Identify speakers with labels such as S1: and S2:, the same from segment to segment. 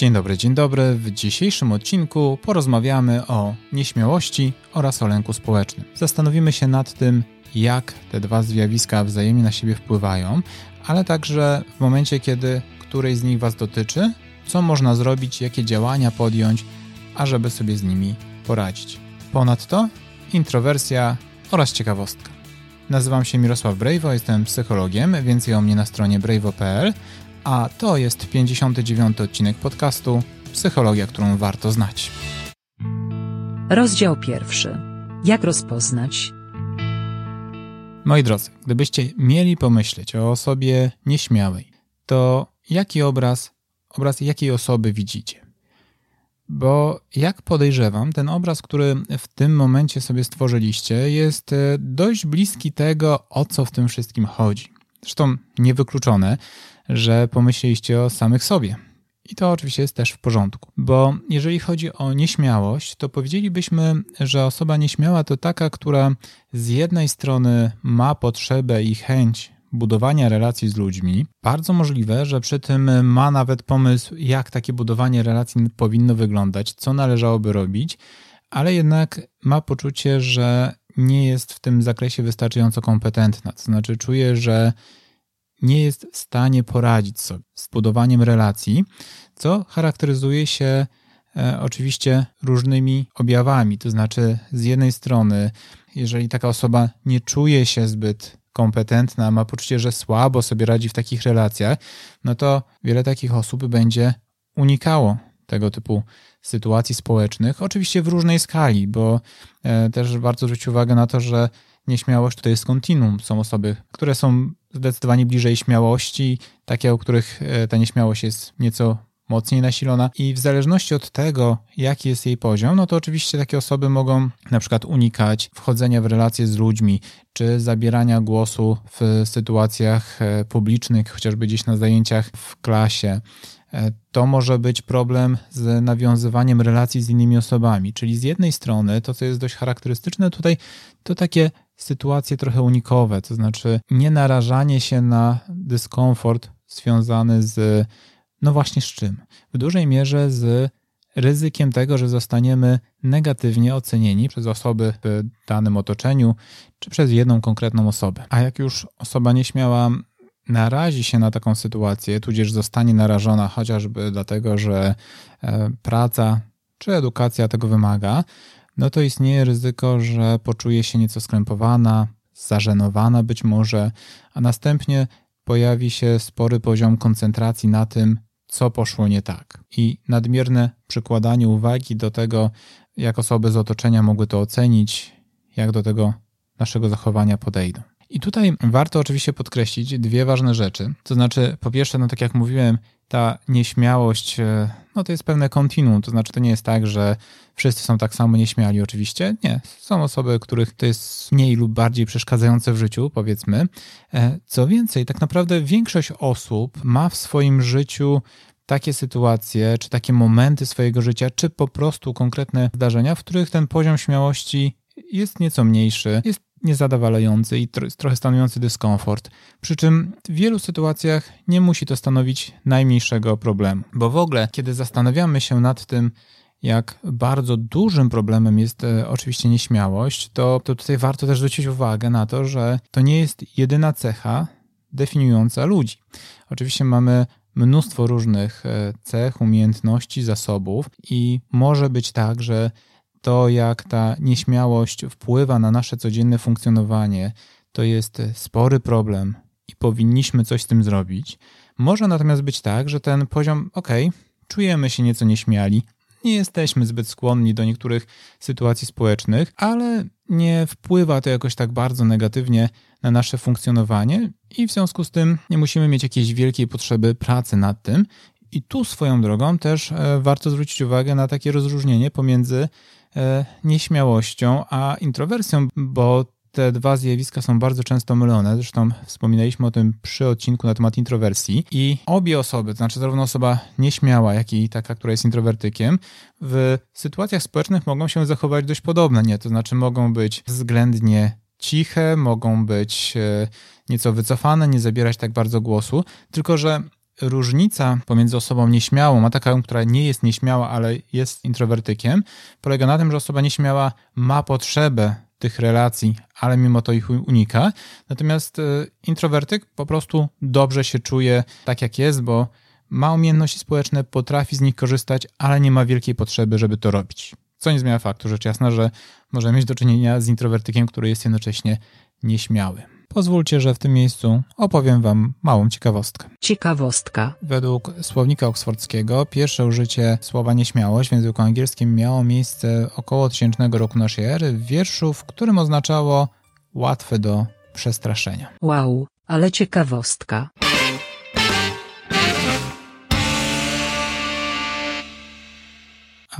S1: Dzień dobry, dzień dobry. W dzisiejszym odcinku porozmawiamy o nieśmiałości oraz o lęku społecznym. Zastanowimy się nad tym, jak te dwa zjawiska wzajemnie na siebie wpływają, ale także w momencie, kiedy któryś z nich Was dotyczy, co można zrobić, jakie działania podjąć, ażeby sobie z nimi poradzić. Ponadto introwersja oraz ciekawostka. Nazywam się Mirosław Brejwo, jestem psychologiem, więcej o mnie na stronie brejwo.pl, a to jest 59 odcinek podcastu Psychologia, którą warto znać.
S2: Rozdział pierwszy. Jak rozpoznać?
S1: Moi drodzy, gdybyście mieli pomyśleć o osobie nieśmiałej, to jaki obraz, obraz jakiej osoby widzicie? Bo jak podejrzewam, ten obraz, który w tym momencie sobie stworzyliście, jest e, dość bliski tego, o co w tym wszystkim chodzi. Zresztą niewykluczone, że pomyśleliście o samych sobie. I to oczywiście jest też w porządku, bo jeżeli chodzi o nieśmiałość, to powiedzielibyśmy, że osoba nieśmiała to taka, która z jednej strony ma potrzebę i chęć budowania relacji z ludźmi. Bardzo możliwe, że przy tym ma nawet pomysł, jak takie budowanie relacji powinno wyglądać, co należałoby robić, ale jednak ma poczucie, że nie jest w tym zakresie wystarczająco kompetentna. To znaczy, czuje, że nie jest w stanie poradzić sobie z budowaniem relacji, co charakteryzuje się e, oczywiście różnymi objawami. To znaczy, z jednej strony, jeżeli taka osoba nie czuje się zbyt kompetentna, ma poczucie, że słabo sobie radzi w takich relacjach, no to wiele takich osób będzie unikało tego typu sytuacji społecznych, oczywiście w różnej skali, bo e, też warto zwrócić uwagę na to, że nieśmiałość to jest kontinuum. Są osoby, które są zdecydowanie bliżej śmiałości, takie, u których e, ta nieśmiałość jest nieco mocniej nasilona i w zależności od tego, jaki jest jej poziom, no to oczywiście takie osoby mogą na przykład unikać wchodzenia w relacje z ludźmi, czy zabierania głosu w sytuacjach e, publicznych, chociażby gdzieś na zajęciach w klasie. E, to może być problem z nawiązywaniem relacji z innymi osobami. Czyli z jednej strony to, co jest dość charakterystyczne tutaj, to takie sytuacje trochę unikowe, to znaczy nie narażanie się na dyskomfort związany z, no właśnie z czym? W dużej mierze z ryzykiem tego, że zostaniemy negatywnie ocenieni przez osoby w danym otoczeniu, czy przez jedną konkretną osobę. A jak już osoba nieśmiała narazi się na taką sytuację, tudzież zostanie narażona chociażby dlatego, że e, praca czy edukacja tego wymaga, no to istnieje ryzyko, że poczuje się nieco skrępowana, zażenowana być może, a następnie pojawi się spory poziom koncentracji na tym, co poszło nie tak. I nadmierne przykładanie uwagi do tego, jak osoby z otoczenia mogły to ocenić, jak do tego naszego zachowania podejdą. I tutaj warto oczywiście podkreślić dwie ważne rzeczy. To znaczy, po pierwsze, no tak jak mówiłem, ta nieśmiałość, e, no to jest pewne kontinuum, to znaczy to nie jest tak, że wszyscy są tak samo nieśmiali oczywiście. Nie, są osoby, których to jest mniej lub bardziej przeszkadzające w życiu, powiedzmy. E, co więcej, tak naprawdę większość osób ma w swoim życiu takie sytuacje, czy takie momenty swojego życia, czy po prostu konkretne zdarzenia, w których ten poziom śmiałości jest nieco mniejszy, jest niezadowalający i trochę stanowiący dyskomfort. Przy czym w wielu sytuacjach nie musi to stanowić najmniejszego problemu. Bo w ogóle, kiedy zastanawiamy się nad tym, jak bardzo dużym problemem jest e, oczywiście nieśmiałość, to, to tutaj warto też zwrócić uwagę na to, że to nie jest jedyna cecha definiująca ludzi. Oczywiście mamy mnóstwo różnych e, cech, umiejętności, zasobów i może być tak, że to, jak ta nieśmiałość wpływa na nasze codzienne funkcjonowanie, to jest spory problem i powinniśmy coś z tym zrobić. Może natomiast być tak, że ten poziom, ok, czujemy się nieco nieśmiali, nie jesteśmy zbyt skłonni do niektórych sytuacji społecznych, ale nie wpływa to jakoś tak bardzo negatywnie na nasze funkcjonowanie i w związku z tym nie musimy mieć jakiejś wielkiej potrzeby pracy nad tym. I tu swoją drogą też e, warto zwrócić uwagę na takie rozróżnienie pomiędzy nieśmiałością, a introwersją, bo te dwa zjawiska są bardzo często mylone. Zresztą wspominaliśmy o tym przy odcinku na temat introwersji. I obie osoby, to znaczy zarówno osoba nieśmiała, jak i taka, która jest introwertykiem, w sytuacjach społecznych mogą się zachować dość podobnie. Nie? To znaczy mogą być względnie ciche, mogą być e, nieco wycofane, nie zabierać tak bardzo głosu, tylko że różnica pomiędzy osobą nieśmiałą, a taką, która nie jest nieśmiała, ale jest introwertykiem, polega na tym, że osoba nieśmiała ma potrzebę tych relacji, ale mimo to ich unika. Natomiast e, introwertyk po prostu dobrze się czuje tak, jak jest, bo ma umiejętności społeczne, potrafi z nich korzystać, ale nie ma wielkiej potrzeby, żeby to robić. Co nie zmienia faktu, rzecz jasna, że możemy mieć do czynienia z introwertykiem, który jest jednocześnie nieśmiały. Pozwólcie, że w tym miejscu opowiem Wam małą ciekawostkę.
S2: Ciekawostka.
S1: Według słownika oksfordzkiego pierwsze użycie słowa nieśmiałość w języku angielskim miało miejsce około tysięcznego roku naszej ery w wierszu, w którym oznaczało łatwe do przestraszenia.
S2: Wow, ale ciekawostka.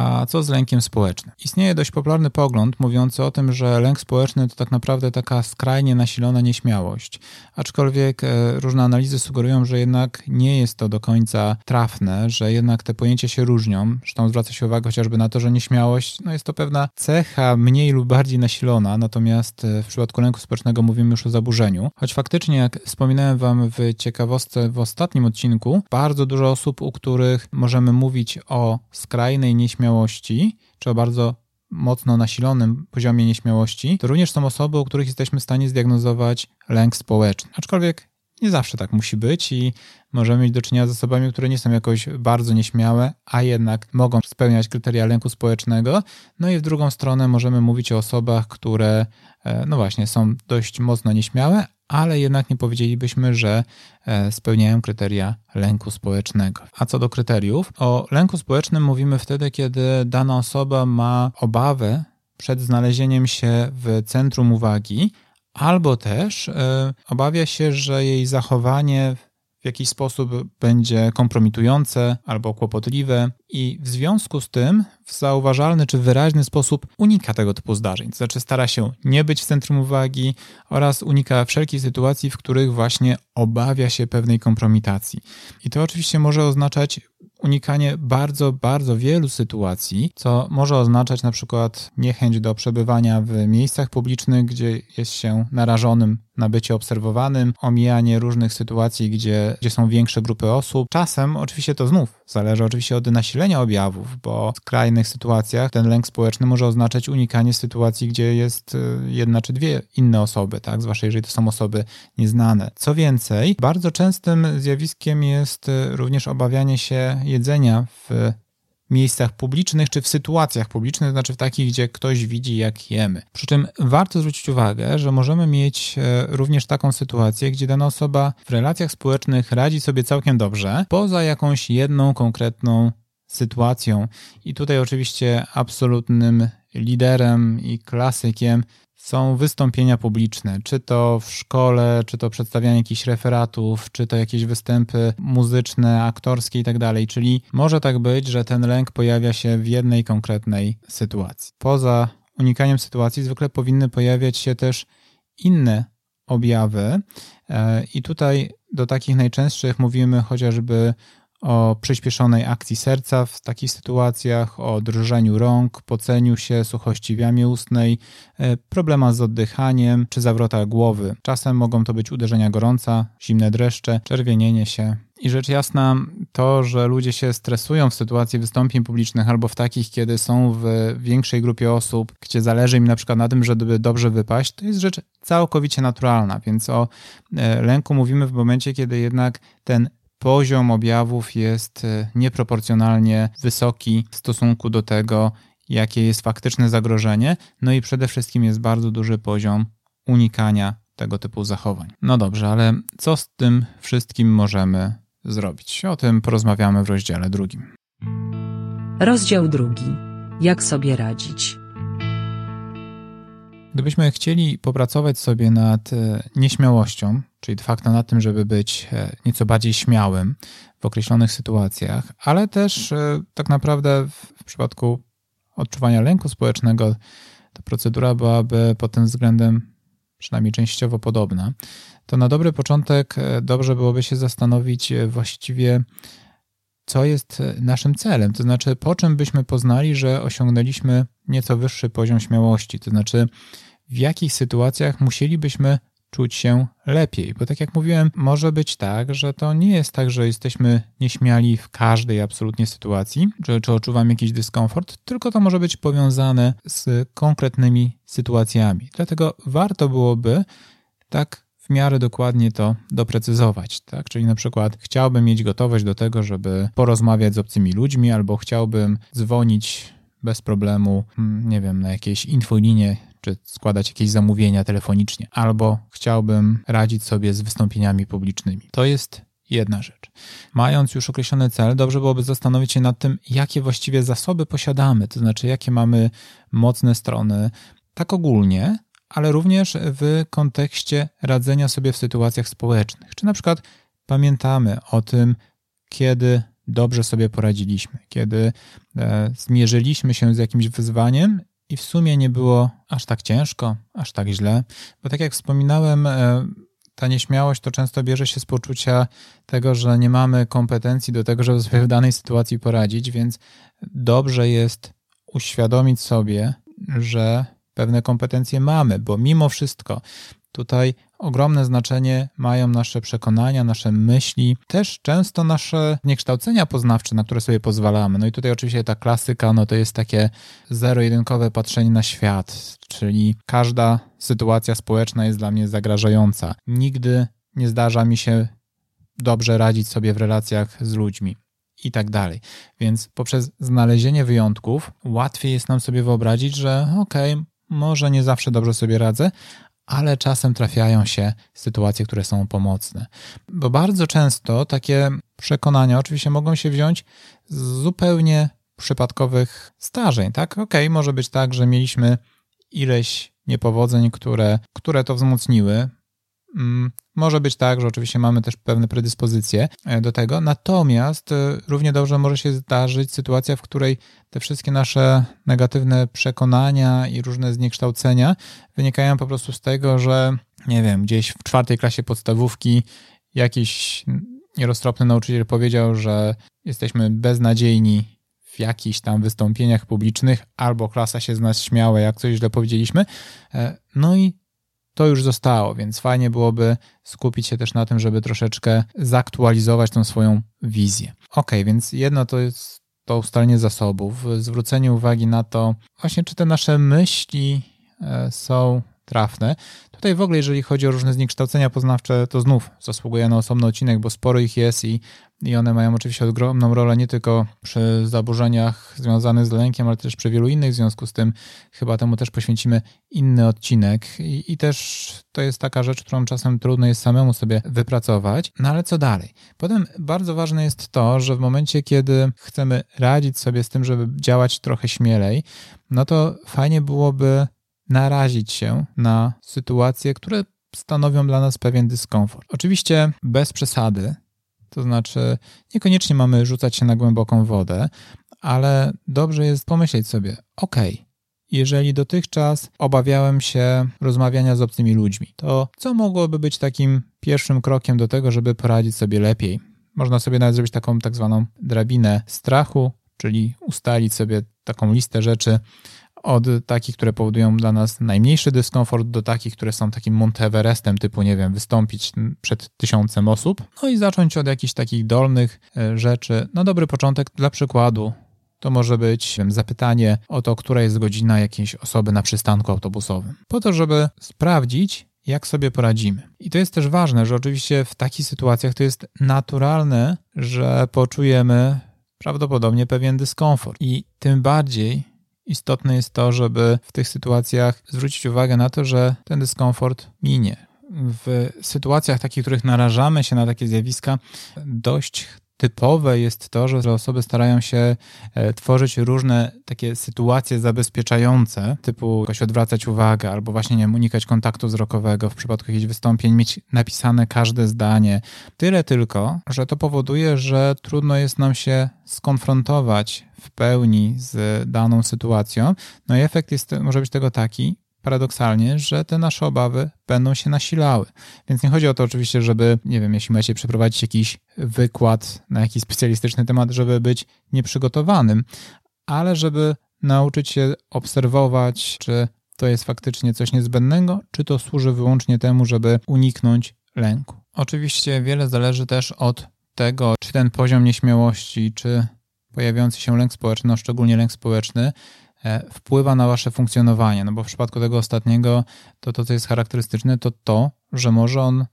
S1: A co z lękiem społecznym? Istnieje dość popularny pogląd mówiący o tym, że lęk społeczny to tak naprawdę taka skrajnie nasilona nieśmiałość. Aczkolwiek e, różne analizy sugerują, że jednak nie jest to do końca trafne, że jednak te pojęcia się różnią. Zresztą zwraca się uwagę chociażby na to, że nieśmiałość no jest to pewna cecha mniej lub bardziej nasilona, natomiast e, w przypadku lęku społecznego mówimy już o zaburzeniu. Choć faktycznie, jak wspominałem Wam w ciekawostce w ostatnim odcinku, bardzo dużo osób, u których możemy mówić o skrajnej nieśmiałości, nieśmiałości, czy o bardzo mocno nasilonym poziomie nieśmiałości, to również są osoby, u których jesteśmy w stanie zdiagnozować lęk społeczny. Aczkolwiek nie zawsze tak musi być i możemy mieć do czynienia z osobami, które nie są jakoś bardzo nieśmiałe, a jednak mogą spełniać kryteria lęku społecznego. No i w drugą stronę możemy mówić o osobach, które e, no właśnie są dość mocno nieśmiałe, ale jednak nie powiedzielibyśmy, że e, spełniają kryteria lęku społecznego. A co do kryteriów, o lęku społecznym mówimy wtedy, kiedy dana osoba ma obawę przed znalezieniem się w centrum uwagi, albo też e, obawia się, że jej zachowanie w jakiś sposób będzie kompromitujące albo kłopotliwe i w związku z tym w zauważalny czy wyraźny sposób unika tego typu zdarzeń. To znaczy stara się nie być w centrum uwagi oraz unika wszelkich sytuacji, w których właśnie obawia się pewnej kompromitacji. I to oczywiście może oznaczać unikanie bardzo, bardzo wielu sytuacji, co może oznaczać na przykład niechęć do przebywania w miejscach publicznych, gdzie jest się narażonym na bycie obserwowanym, omijanie różnych sytuacji, gdzie, gdzie są większe grupy osób. Czasem oczywiście to znów zależy oczywiście od nasilenia objawów, bo w skrajnych sytuacjach ten lęk społeczny może oznaczać unikanie sytuacji, gdzie jest y, jedna czy dwie inne osoby, tak? zwłaszcza jeżeli to są osoby nieznane. Co więcej, bardzo częstym zjawiskiem jest y, również obawianie się jedzenia w miejscach publicznych czy w sytuacjach publicznych, to znaczy w takich, gdzie ktoś widzi, jak jemy. Przy czym warto zwrócić uwagę, że możemy mieć e, również taką sytuację, gdzie dana osoba w relacjach społecznych radzi sobie całkiem dobrze, poza jakąś jedną konkretną sytuacją. I tutaj oczywiście absolutnym liderem i klasykiem są wystąpienia publiczne, czy to w szkole, czy to przedstawianie jakichś referatów, czy to jakieś występy muzyczne, aktorskie i tak dalej. Czyli może tak być, że ten lęk pojawia się w jednej konkretnej sytuacji. Poza unikaniem sytuacji zwykle powinny pojawiać się też inne objawy e, i tutaj do takich najczęstszych mówimy chociażby o przyspieszonej akcji serca w takich sytuacjach, o drżeniu rąk, poceniu się, suchości w jamie ustnej, e, problemach z oddychaniem czy zawrotach głowy. Czasem mogą to być uderzenia gorąca, zimne dreszcze, czerwienienie się. I rzecz jasna, to, że ludzie się stresują w sytuacji wystąpień publicznych albo w takich, kiedy są w większej grupie osób, gdzie zależy im na przykład na tym, żeby dobrze wypaść, to jest rzecz całkowicie naturalna. Więc o e, lęku mówimy w momencie, kiedy jednak ten poziom objawów jest e, nieproporcjonalnie wysoki w stosunku do tego, jakie jest faktyczne zagrożenie, no i przede wszystkim jest bardzo duży poziom unikania tego typu zachowań. No dobrze, ale co z tym wszystkim możemy zrobić? O tym porozmawiamy w rozdziale drugim.
S2: Rozdział drugi. Jak sobie radzić?
S1: Gdybyśmy chcieli popracować sobie nad e, nieśmiałością, czyli de facto nad tym, żeby być e, nieco bardziej śmiałym w określonych sytuacjach, ale też e, tak naprawdę w przypadku odczuwania lęku społecznego ta procedura byłaby pod tym względem przynajmniej częściowo podobna, to na dobry początek dobrze byłoby się zastanowić właściwie, co jest naszym celem, to znaczy po czym byśmy poznali, że osiągnęliśmy nieco wyższy poziom śmiałości, to znaczy w jakich sytuacjach musielibyśmy czuć się lepiej. Bo tak jak mówiłem, może być tak, że to nie jest tak, że jesteśmy nieśmiali w każdej absolutnie sytuacji, czy, czy odczuwamy jakiś dyskomfort, tylko to może być powiązane z konkretnymi sytuacjami. Dlatego warto byłoby tak w miarę dokładnie to doprecyzować. Tak? Czyli na przykład chciałbym mieć gotowość do tego, żeby porozmawiać z obcymi ludźmi, albo chciałbym dzwonić bez problemu, hmm, nie wiem, na jakieś infolinie czy składać jakieś zamówienia telefonicznie, albo chciałbym radzić sobie z wystąpieniami publicznymi. To jest jedna rzecz. Mając już określony cel, dobrze byłoby zastanowić się nad tym, jakie właściwie zasoby posiadamy, to znaczy jakie mamy mocne strony, tak ogólnie, ale również w kontekście radzenia sobie w sytuacjach społecznych. Czy na przykład pamiętamy o tym, kiedy dobrze sobie poradziliśmy, kiedy e, zmierzyliśmy się z jakimś wyzwaniem i w sumie nie było aż tak ciężko, aż tak źle, bo tak jak wspominałem, e, ta nieśmiałość to często bierze się z poczucia tego, że nie mamy kompetencji do tego, żeby sobie w danej sytuacji poradzić, więc dobrze jest uświadomić sobie, że pewne kompetencje mamy, bo mimo wszystko tutaj ogromne znaczenie mają nasze przekonania, nasze myśli, też często nasze niekształcenia poznawcze, na które sobie pozwalamy. No i tutaj oczywiście ta klasyka, no to jest takie zero-jedynkowe patrzenie na świat, czyli każda sytuacja społeczna jest dla mnie zagrażająca. Nigdy nie zdarza mi się dobrze radzić sobie w relacjach z ludźmi i tak dalej. Więc poprzez znalezienie wyjątków łatwiej jest nam sobie wyobrazić, że okej, okay, może nie zawsze dobrze sobie radzę, ale czasem trafiają się sytuacje, które są pomocne. Bo bardzo często takie przekonania oczywiście mogą się wziąć z zupełnie przypadkowych zdarzeń, tak? Okej, okay, może być tak, że mieliśmy ileś niepowodzeń, które, które to wzmocniły, Mm, może być tak, że oczywiście mamy też pewne predyspozycje e, do tego, natomiast e, równie dobrze może się zdarzyć sytuacja, w której te wszystkie nasze negatywne przekonania i różne zniekształcenia wynikają po prostu z tego, że nie wiem, gdzieś w czwartej klasie podstawówki jakiś nieroztropny nauczyciel powiedział, że jesteśmy beznadziejni w jakichś tam wystąpieniach publicznych, albo klasa się z nas śmiała, jak coś źle powiedzieliśmy. E, no i to już zostało, więc fajnie byłoby skupić się też na tym, żeby troszeczkę zaktualizować tą swoją wizję. Ok, więc jedno to jest to ustalenie zasobów, zwrócenie uwagi na to, właśnie czy te nasze myśli e, są trafne. Tutaj w ogóle, jeżeli chodzi o różne zniekształcenia poznawcze, to znów zasługuje na osobny odcinek, bo sporo ich jest i, i one mają oczywiście ogromną rolę nie tylko przy zaburzeniach związanych z lękiem, ale też przy wielu innych. W związku z tym chyba temu też poświęcimy inny odcinek. I, i też to jest taka rzecz, którą czasem trudno jest samemu sobie wypracować. No ale co dalej? Potem bardzo ważne jest to, że w momencie, kiedy chcemy radzić sobie z tym, żeby działać trochę śmielej, no to fajnie byłoby narazić się na sytuacje, które stanowią dla nas pewien dyskomfort. Oczywiście bez przesady, to znaczy niekoniecznie mamy rzucać się na głęboką wodę, ale dobrze jest pomyśleć sobie, ok, jeżeli dotychczas obawiałem się rozmawiania z obcymi ludźmi, to co mogłoby być takim pierwszym krokiem do tego, żeby poradzić sobie lepiej? Można sobie nawet zrobić taką tak zwaną drabinę strachu, czyli ustalić sobie taką listę rzeczy, od takich, które powodują dla nas najmniejszy dyskomfort, do takich, które są takim Monteverestem, typu, nie wiem, wystąpić przed tysiącem osób. No i zacząć od jakichś takich dolnych e, rzeczy. Na dobry początek, dla przykładu, to może być wiem, zapytanie o to, która jest godzina jakiejś osoby na przystanku autobusowym. Po to, żeby sprawdzić, jak sobie poradzimy. I to jest też ważne, że oczywiście w takich sytuacjach to jest naturalne, że poczujemy prawdopodobnie pewien dyskomfort. I tym bardziej istotne jest to, żeby w tych sytuacjach zwrócić uwagę na to, że ten dyskomfort minie. W sytuacjach takich, w których narażamy się na takie zjawiska, dość typowe jest to, że osoby starają się e, tworzyć różne takie sytuacje zabezpieczające, typu jakoś odwracać uwagę, albo właśnie nie unikać kontaktu wzrokowego w przypadku jakichś wystąpień, mieć napisane każde zdanie. Tyle tylko, że to powoduje, że trudno jest nam się skonfrontować w pełni z daną sytuacją. No i efekt jest, może być tego taki, paradoksalnie, że te nasze obawy będą się nasilały. Więc nie chodzi o to oczywiście, żeby, nie wiem, jeśli macie przeprowadzić jakiś wykład na jakiś specjalistyczny temat, żeby być nieprzygotowanym, ale żeby nauczyć się obserwować, czy to jest faktycznie coś niezbędnego, czy to służy wyłącznie temu, żeby uniknąć lęku. Oczywiście wiele zależy też od tego, czy ten poziom nieśmiałości, czy pojawiający się lęk społeczny, no szczególnie lęk społeczny, wpływa na wasze funkcjonowanie. No bo w przypadku tego ostatniego, to to, co jest charakterystyczne, to to, że może on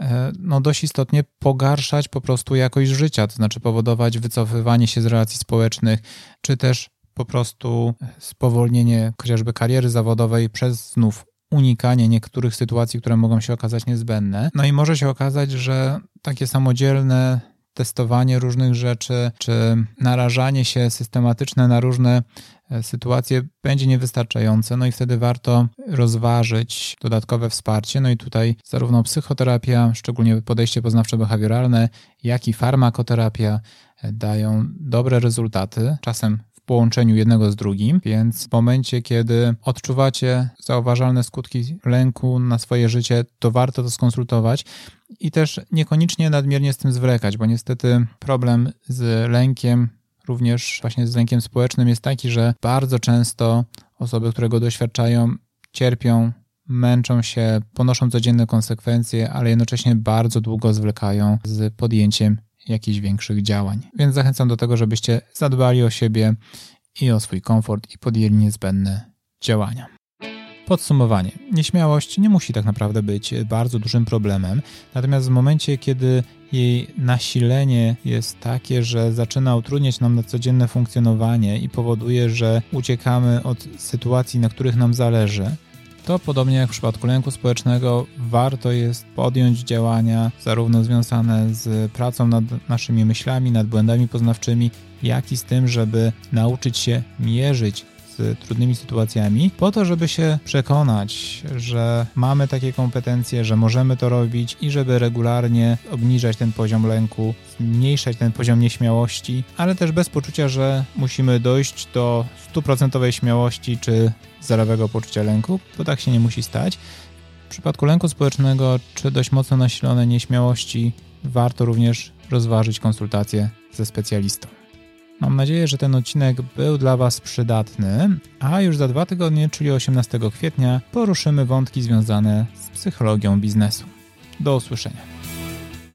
S1: e, no, dość istotnie pogarszać po prostu jakość życia, to znaczy powodować wycofywanie się z relacji społecznych, czy też po prostu spowolnienie chociażby kariery zawodowej przez znów unikanie niektórych sytuacji, które mogą się okazać niezbędne. No i może się okazać, że takie samodzielne testowanie różnych rzeczy, czy narażanie się systematyczne na różne e, sytuacje będzie niewystarczające, no i wtedy warto rozważyć dodatkowe wsparcie. No i tutaj zarówno psychoterapia, szczególnie podejście poznawczo-behawioralne, jak i farmakoterapia e, dają dobre rezultaty. Czasem połączeniu jednego z drugim, więc w momencie, kiedy odczuwacie zauważalne skutki lęku na swoje życie, to warto to skonsultować i też niekoniecznie nadmiernie z tym zwlekać, bo niestety problem z lękiem, również właśnie z lękiem społecznym jest taki, że bardzo często osoby, które go doświadczają, cierpią męczą się, ponoszą codzienne konsekwencje, ale jednocześnie bardzo długo zwlekają z podjęciem jakichś większych działań. Więc zachęcam do tego, żebyście zadbali o siebie i o swój komfort i podjęli niezbędne działania. Podsumowanie. Nieśmiałość nie musi tak naprawdę być bardzo dużym problemem, natomiast w momencie, kiedy jej nasilenie jest takie, że zaczyna utrudniać nam na codzienne funkcjonowanie i powoduje, że uciekamy od sytuacji, na których nam zależy, to podobnie jak w przypadku lęku społecznego, warto jest podjąć działania zarówno związane z pracą nad naszymi myślami, nad błędami poznawczymi, jak i z tym, żeby nauczyć się mierzyć z trudnymi sytuacjami, po to, żeby się przekonać, że mamy takie kompetencje, że możemy to robić i żeby regularnie obniżać ten poziom lęku, zmniejszać ten poziom nieśmiałości, ale też bez poczucia, że musimy dojść do stuprocentowej śmiałości czy zerowego poczucia lęku, bo tak się nie musi stać. W przypadku lęku społecznego czy dość mocno nasilonej nieśmiałości warto również rozważyć konsultację ze specjalistą. Mam nadzieję, że ten odcinek był dla Was przydatny, a już za dwa tygodnie, czyli 18 kwietnia, poruszymy wątki związane z psychologią biznesu. Do usłyszenia.